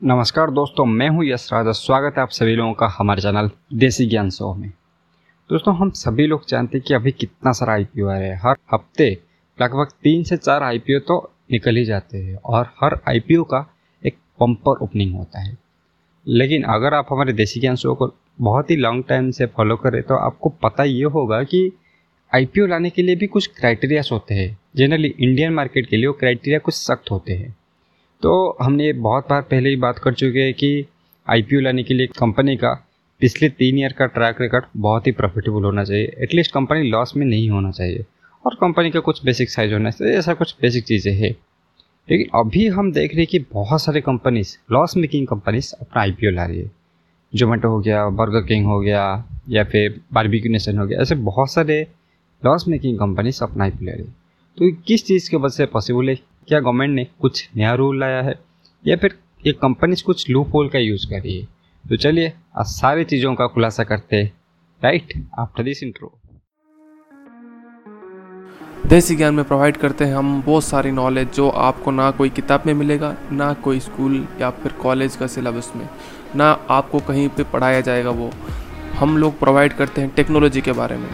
नमस्कार दोस्तों, मैं हूँ यश राजा स्वागत है आप सभी लोगों का हमारे चैनल देसी ज्ञान शो में। दोस्तों, हम सभी लोग जानते हैं कि अभी कितना सारा आई पी आ रहा है। हर हफ़्ते लगभग तीन से चार आईपीओ तो निकल ही जाते हैं और हर आईपीओ का एक पंपर ओपनिंग होता है। लेकिन अगर आप हमारे देसी ज्ञान शो को बहुत ही लॉन्ग टाइम से फॉलो करें तो आपको पता ये होगा कि आईपीओ लाने के लिए भी कुछ क्राइटेरियाज होते हैं। जनरली इंडियन मार्केट के लिए वो क्राइटेरिया कुछ सख्त होते हैं। तो हमने बहुत बार पहले ही बात कर चुके हैं कि आईपीओ लाने के लिए कंपनी का पिछले तीन ईयर का ट्रैक रिकॉर्ड बहुत ही प्रॉफिटेबल होना चाहिए। एटलीस्ट कंपनी लॉस में नहीं होना चाहिए। और कंपनी का कुछ बेसिक साइज़ होना चाहिए, ऐसा कुछ बेसिक चीज़ें हैं। लेकिन अभी हम देख रहे हैं कि बहुत सारे कंपनीज़ लॉस मेकिंग कंपनीज़ अपना आई ला रही है। जोमेटो हो गया बर्गर किंग हो गया, या फिर बारबिक्यू नेशन हो गया, ऐसे बहुत सारे लॉस मेकिंग कंपनीज़ अपना आई ला रही है। तो किस चीज़ की वजह से पॉसिबल है? क्या गवर्नमेंट ने कुछ नया रूल लाया है? या फिर ये कंपनीज़ कुछ लूप होल का यूज़ कर रही है? तो चलिए, आज सारी चीज़ों का खुलासा करते हैं। राइट आफ्टर दिस इंट्रो देसी ज्ञान में प्रोवाइड करते हैं हम बहुत सारी नॉलेज जो आपको ना कोई किताब में मिलेगा, ना कोई स्कूल या फिर कॉलेज का सिलेबस में, ना आपको कहीं पे पढ़ाया जाएगा वो। हम लोग प्रोवाइड करते हैं टेक्नोलॉजी के बारे में।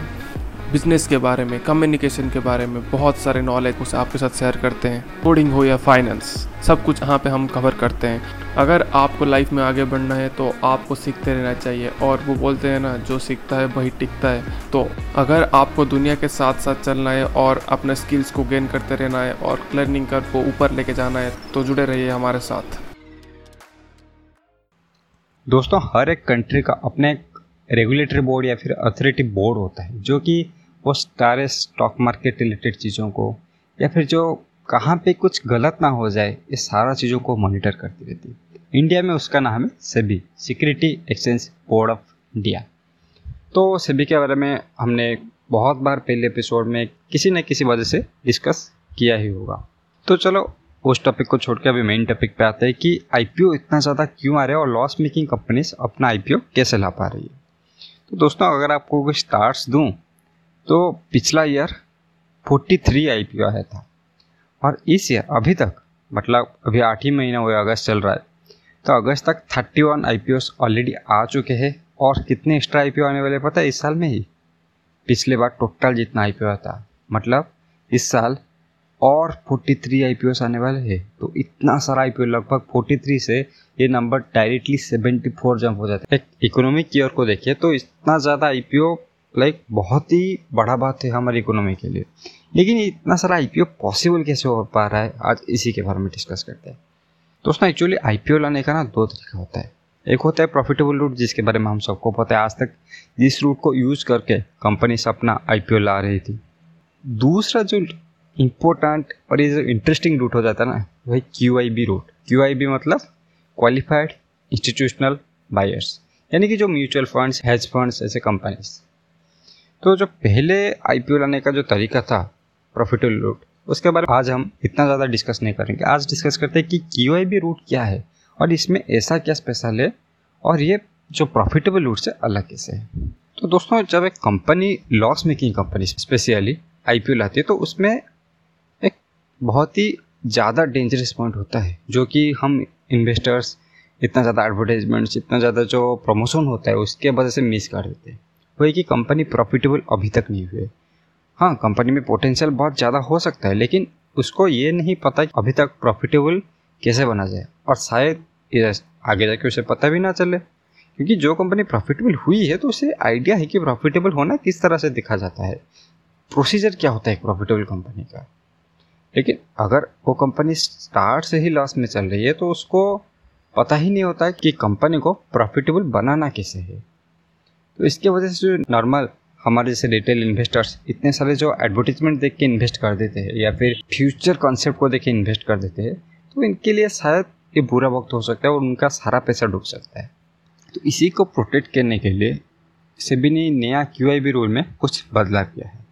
बिज़नेस के बारे में कम्युनिकेशन के बारे में बहुत सारे नॉलेज उसे आपके साथ शेयर करते हैं। कोडिंग हो या फाइनेंस सब कुछ यहाँ पे हम कवर करते हैं। अगर आपको लाइफ में आगे बढ़ना है तो आपको सीखते रहना चाहिए। और वो बोलते हैं ना, जो सीखता है, वही टिकता है। तो अगर आपको दुनिया के साथ साथ चलना है और अपने स्किल्स को गेन करते रहना है और लर्निंग कर को ऊपर लेके जाना है तो जुड़े रहिए हमारे साथ। दोस्तों, हर एक कंट्री का अपने रेगुलेटरी बोर्ड या फिर अथॉरिटी बोर्ड होता है, जो कि वो सारे स्टॉक मार्केट रिलेटेड चीज़ों को, या फिर जो कहाँ पे कुछ गलत ना हो जाए, ये सारा चीज़ों को मॉनिटर करती रहती है। इंडिया में उसका नाम है SEBI security exchange board of India तो सेबी के बारे में हमने बहुत बार पहले एपिसोड में किसी न किसी वजह से डिस्कस किया ही होगा। तो चलो, उस टॉपिक को छोड़ के अभी मेन टॉपिक पे आते हैं कि आईपीओ इतना ज़्यादा क्यों आ रहा है और लॉस मेकिंग कंपनीज़ अपना आईपीओ कैसे ला पा रही है। तो दोस्तों, अगर आपको कुछ स्टार्ट दूँ तो पिछला ईयर 43 आई पी आया था। और इस ईयर अभी तक मतलब अभी आठ ही महीना हुए, अगस्त चल रहा है। तो अगस्त तक 31 आई पी ऑलरेडी आ चुके हैं। और कितने एक्स्ट्रा आईपीओ आने वाले पता है? इस साल में ही। पिछले बार टोटल जितना आई था। मतलब इस साल और 43 थ्री आई आने वाले हैं। तो इतना सारा आईपीओ लगभग 43 से ये नंबर डायरेक्टली 74 जंप हो जाता है। इकोनॉमिक ईयर को देखिए तो इतना ज़्यादा आईपीओ लाइक बहुत ही बड़ा बात है हमारी इकोनॉमी के लिए। लेकिन इतना सारा आईपीओ पॉसिबल कैसे हो पा रहा है, आज इसी के बारे में डिस्कस करते हैं। दोस्तों एक्चुअली आईपीओ लाने का ना दो तरीका होता है। एक होता है प्रॉफिटेबल रूट जिसके बारे में हम सबको पता है। आज तक जिस रूट को यूज़ करके कंपनी से अपना आई ला रही थी। दूसरा जो इम्पोर्टेंट और ये जो इंटरेस्टिंग रूट हो जाता है ना, वही Q I B route Q I B मतलब क्वालिफाइड इंस्टीट्यूशनल बायर्स यानी कि जो म्यूचुअल फंड्स हेज फंड्स ऐसे कंपनीज़ तो जो पहले आई लाने का जो तरीका था प्रॉफिटेबल रूट उसके बारे में आज हम इतना ज़्यादा डिस्कस नहीं करेंगे। आज डिस्कस करते हैं कि क्यू रूट क्या है और इसमें ऐसा क्या स्पेशल है और ये जो प्रॉफिटेबल रूट से अलग कैसे है। तो दोस्तों, जब एक company loss making company specially I P लाती है तो उसमें एक बहुत ही ज़्यादा डेंजरस पॉइंट होता है, जो कि हम इन्वेस्टर्स इतना ज़्यादा एडवर्टाइजमेंट्स इतना ज़्यादा जो प्रमोशन होता है, उसके वजह से मिस कर देते हैं। वो है कि कंपनी प्रॉफिटेबल अभी तक नहीं हुई हाँ कंपनी में पोटेंशियल बहुत ज़्यादा हो सकता है, लेकिन उसको ये नहीं पता कि अभी तक प्रॉफिटेबल कैसे बना जाए। और शायद आगे जाके उसे पता भी ना चले। क्योंकि जो कंपनी प्रॉफिटेबल हुई है तो उसे आइडिया है कि प्रॉफिटेबल होना किस तरह से दिखा जाता है। प्रोसीजर क्या होता है प्रॉफिटेबल कंपनी का? लेकिन अगर वो कंपनी स्टार्ट से ही लॉस में चल रही है तो उसको पता ही नहीं होता कि कंपनी को प्रॉफिटेबल बनाना कैसे है। तो इसके वजह से जो नॉर्मल हमारे जैसे रिटेल इन्वेस्टर्स इतने सारे जो एडवर्टीजमेंट देख के इन्वेस्ट कर देते हैं या फिर फ्यूचर कॉन्सेप्ट को देख के इन्वेस्ट कर देते हैं तो इनके लिए शायद ये बुरा वक्त हो सकता है और उनका सारा पैसा डूब सकता है। तो इसी को प्रोटेक्ट करने के लिए सेबी ने नया क्यू रूल में कुछ बदलाव किया है।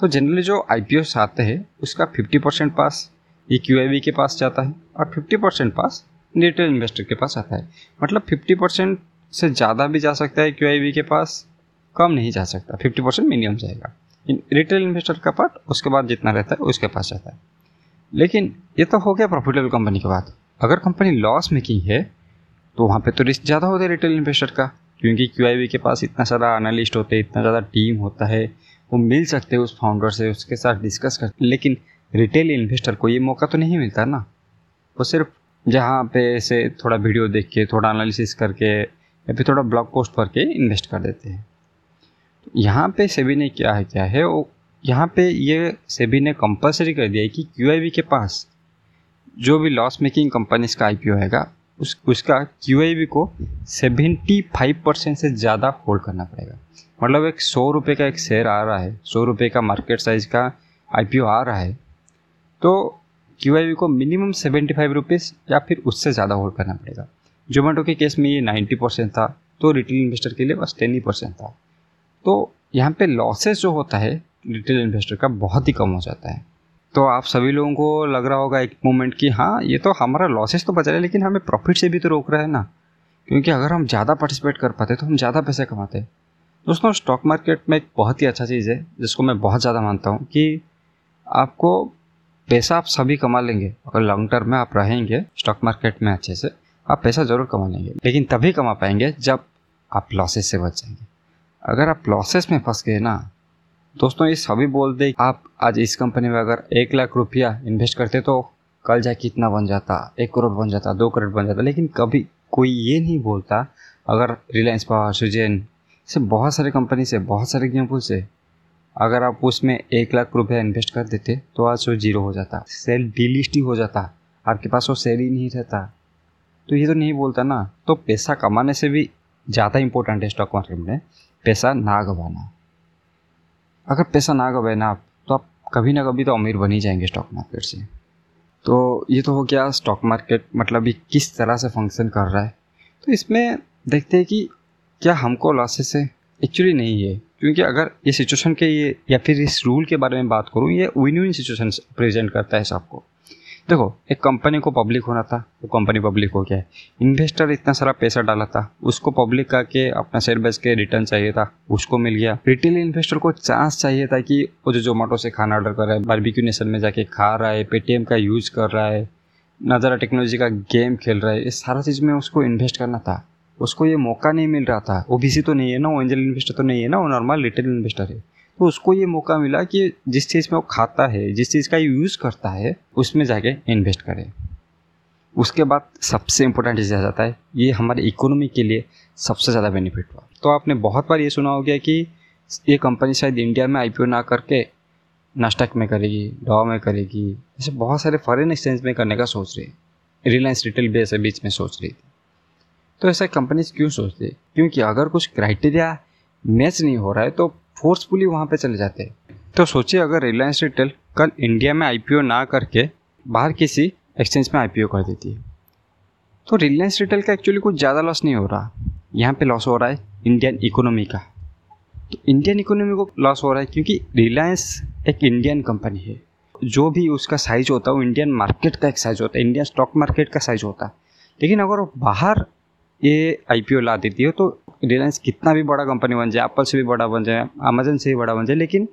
तो जनरली जो आई आते हैं, उसका फिफ्टी परसेंट पास ये क्यू के पास जाता है और फिफ्टी परसेंट पास रिटेल इन्वेस्टर के पास आता है। मतलब फिफ्टी परसेंट से ज़्यादा भी जा सकता है क्यू के पास, कम नहीं जा सकता। फिफ्टी परसेंट मिनिमम जाएगा। रिटेल इन्वेस्टर का पार्ट उसके बाद जितना रहता है, उसके पास जाता है। लेकिन ये तो हो गया प्रॉफिटेबल कंपनी के बाद अगर कंपनी लॉस मेकिंग है तो वहाँ पे तो रिस्क ज़्यादा होता है रिटेल इन्वेस्टर का। क्योंकि क्यू के पास इतना सारा एनालिस्ट होते हैं इतना ज़्यादा टीम होता है, वो मिल सकते हैं उस फाउंडर से, उसके साथ डिस्कस कर। लेकिन रिटेल इन्वेस्टर को ये मौका तो नहीं मिलता ना। वो सिर्फ़ जहाँ पे से थोड़ा वीडियो देख के, थोड़ा एनालिसिस करके या फिर थोड़ा ब्लॉग पोस्ट करके इन्वेस्ट कर देते हैं। तो यहाँ पे सेबी ने क्या है क्या है? वो यहाँ पे ये सेबी ने कंपलसरी कर दिया है कि क्यू के पास जो भी लॉस मेकिंग कंपनीज़ का आई आएगा उस, उसका क्यू को सेवेंटी फाइव परसेंट से ज़्यादा होल्ड करना पड़ेगा। मतलब एक सौ रुपये का एक शेयर आ रहा है, सौ रुपये का मार्केट साइज़ का आईपीओ आ रहा है तो क्यू को मिनिमम सेवेंटी फाइव रुपीज़ या फिर उससे ज़्यादा होल्ड करना पड़ेगा। जोमेटो के केस में ये नाइन्टी परसेंट था तो रिटेल इन्वेस्टर के लिए बस टेन ही परसेंट था। तो यहाँ पे लॉसेस जो होता है रिटेल इन्वेस्टर का बहुत ही कम हो जाता है। तो आप सभी लोगों को लग रहा होगा एक मोमेंट कि हाँ ये तो हमारा लॉसेस तो बचा रहा है, लेकिन हमें प्रॉफिट से भी तो रोक रहा है ना। क्योंकि अगर हम ज़्यादा पार्टिसिपेट कर पाते तो हम ज़्यादा पैसे कमाते। दोस्तों स्टॉक मार्केट में एक बहुत ही अच्छा चीज़ है, जिसको मैं बहुत ज़्यादा मानता हूँ कि आपको पैसा आप सभी कमा लेंगे, अगर लॉन्ग टर्म में आप रहेंगे स्टॉक मार्केट में अच्छे से आप पैसा ज़रूर कमा लेंगे, लेकिन तभी कमा पाएँगे जब आप लॉसेस से बच जाएँगे। अगर आप लॉसेस में फंस गए ना, दोस्तों, ये सभी बोल दे, आप आज इस कंपनी में अगर एक लाख रुपया इन्वेस्ट करते तो कल जाए कितना बन जाता? एक करोड़ बन जाता, दो करोड़ बन जाता, लेकिन कभी कोई ये नहीं बोलता, अगर रिलायंस पावर सुजैन से बहुत सारे कंपनी से, बहुत सारे एग्ज़ाम्पल से, अगर आप उसमें एक लाख रुपया इन्वेस्ट कर देते तो आज वो ज़ीरो हो जाता। सेल डिलिस्ट ही हो जाता। आपके पास वो सेल ही नहीं रहता। तो ये तो नहीं बोलता ना। तो पैसा कमाने से भी ज़्यादा इंपॉर्टेंट है स्टॉक मार्केट में। पैसा ना गवाना। अगर पैसा ना गवाए ना आप तो आप कभी ना कभी तो अमीर बन ही जाएँगे स्टॉक मार्केट से। तो ये तो हो गया स्टॉक मार्केट मतलब ये किस तरह से फ़ंक्शन कर रहा है। तो इसमें देखते हैं कि क्या हमको लॉसेस है एक्चुअली नहीं है। क्योंकि अगर ये सिचुएशन के ये या फिर इस रूल के बारे में बात करूँ, ये विन विन सिचुएशन प्रेजेंट करता है सबको। देखो, एक कंपनी को पब्लिक होना था वो कंपनी पब्लिक हो गया है। इन्वेस्टर इतना सारा पैसा डाला था, उसको पब्लिक करके अपना शेयर बेच के रिटर्न चाहिए था, उसको मिल गया। रिटेल इन्वेस्टर को चांस चाहिए था कि वो जो जोमेटो से खाना ऑर्डर कर रहा है बारबेक्यू नेशन में जाके खा रहा है पेटीएम का यूज़ कर रहा है नज़ारा टेक्नोलॉजी का गेम खेल रहा है इस सारा चीज़ में उसको इन्वेस्ट करना था। उसको ये मौका नहीं मिल रहा था। वो तो नहीं है ना, वो एंजल इन्वेस्टर तो नहीं है ना, वो नॉर्मल रिटेल इन्वेस्टर है। तो उसको ये मौका मिला कि जिस चीज़ में वो खाता है, जिस चीज़ का यूज़ करता है, उसमें जाके इन्वेस्ट करें। उसके बाद सबसे इम्पोर्टेंट चीज़ आ जाता है, ये हमारे इकोनॉमी के लिए सबसे ज़्यादा बेनिफिट हुआ। तो आपने बहुत बार ये सुना हो गया कि ये कंपनी शायद इंडिया में आईपीओ ना करके नास्टक में करेगी डॉ में करेगी, ऐसे बहुत सारे फॉरेन एक्सचेंज में करने का सोच रही है। रिलायंस रिटेल बेस है बीच में सोच रही थी। तो ऐसा कंपनीज़ क्यों सोचती? क्योंकि अगर कुछ क्राइटेरिया मैच नहीं हो रहा है तो फोर्सफुली वहाँ पे चले जाते हैं। तो सोचिए, अगर रिलायंस रिटेल कल इंडिया में आईपीओ ना करके बाहर किसी एक्सचेंज में आईपीओ कर देती है। तो रिलायंस रिटेल का एक्चुअली कुछ ज़्यादा लॉस नहीं हो रहा। यहाँ पे लॉस हो रहा है इंडियन इकोनॉमी का। तो इंडियन इकोनॉमी को लॉस हो रहा है क्योंकि रिलायंस एक इंडियन कंपनी है। जो भी उसका साइज़ होता है, वो इंडियन मार्केट का एक साइज़ होता है इंडियन स्टॉक मार्केट का साइज़ होता है। लेकिन अगर वो बाहर ये आई ला देती है तो रिलायंस कितना भी बड़ा कंपनी बन जाए एप्पल से भी बड़ा बन जाए अमेजन से भी बड़ा बन जाए, लेकिन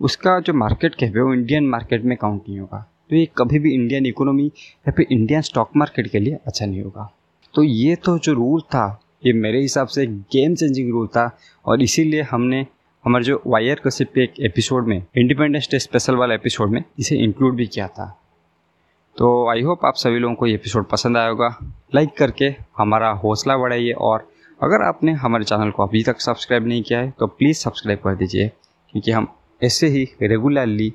उसका जो मार्केट कैप है वो इंडियन मार्केट में काउंट नहीं होगा। तो ये कभी भी इंडियन इकोनॉमी या फिर इंडियन स्टॉक मार्केट के लिए अच्छा नहीं होगा। तो ये तो जो रूल था, ये मेरे हिसाब से गेम चेंजिंग रूल था, और इसीलिए हमने हमारे जो वायर कसिप एक एपिसोड में इंडिपेंडेंस डे स्पेशल वाला एपिसोड में इसे इंक्लूड भी किया था। तो आई होप आप सभी लोगों को ये एपिसोड पसंद आया होगा। लाइक करके हमारा हौसला बढ़ाइए और अगर आपने हमारे चैनल को अभी तक सब्सक्राइब नहीं किया है तो प्लीज़ सब्सक्राइब कर दीजिए, क्योंकि हम ऐसे ही रेगुलरली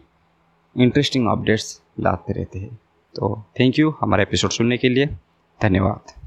इंटरेस्टिंग अपडेट्स लाते रहते हैं। तो थैंक यू हमारा एपिसोड सुनने के लिए। धन्यवाद।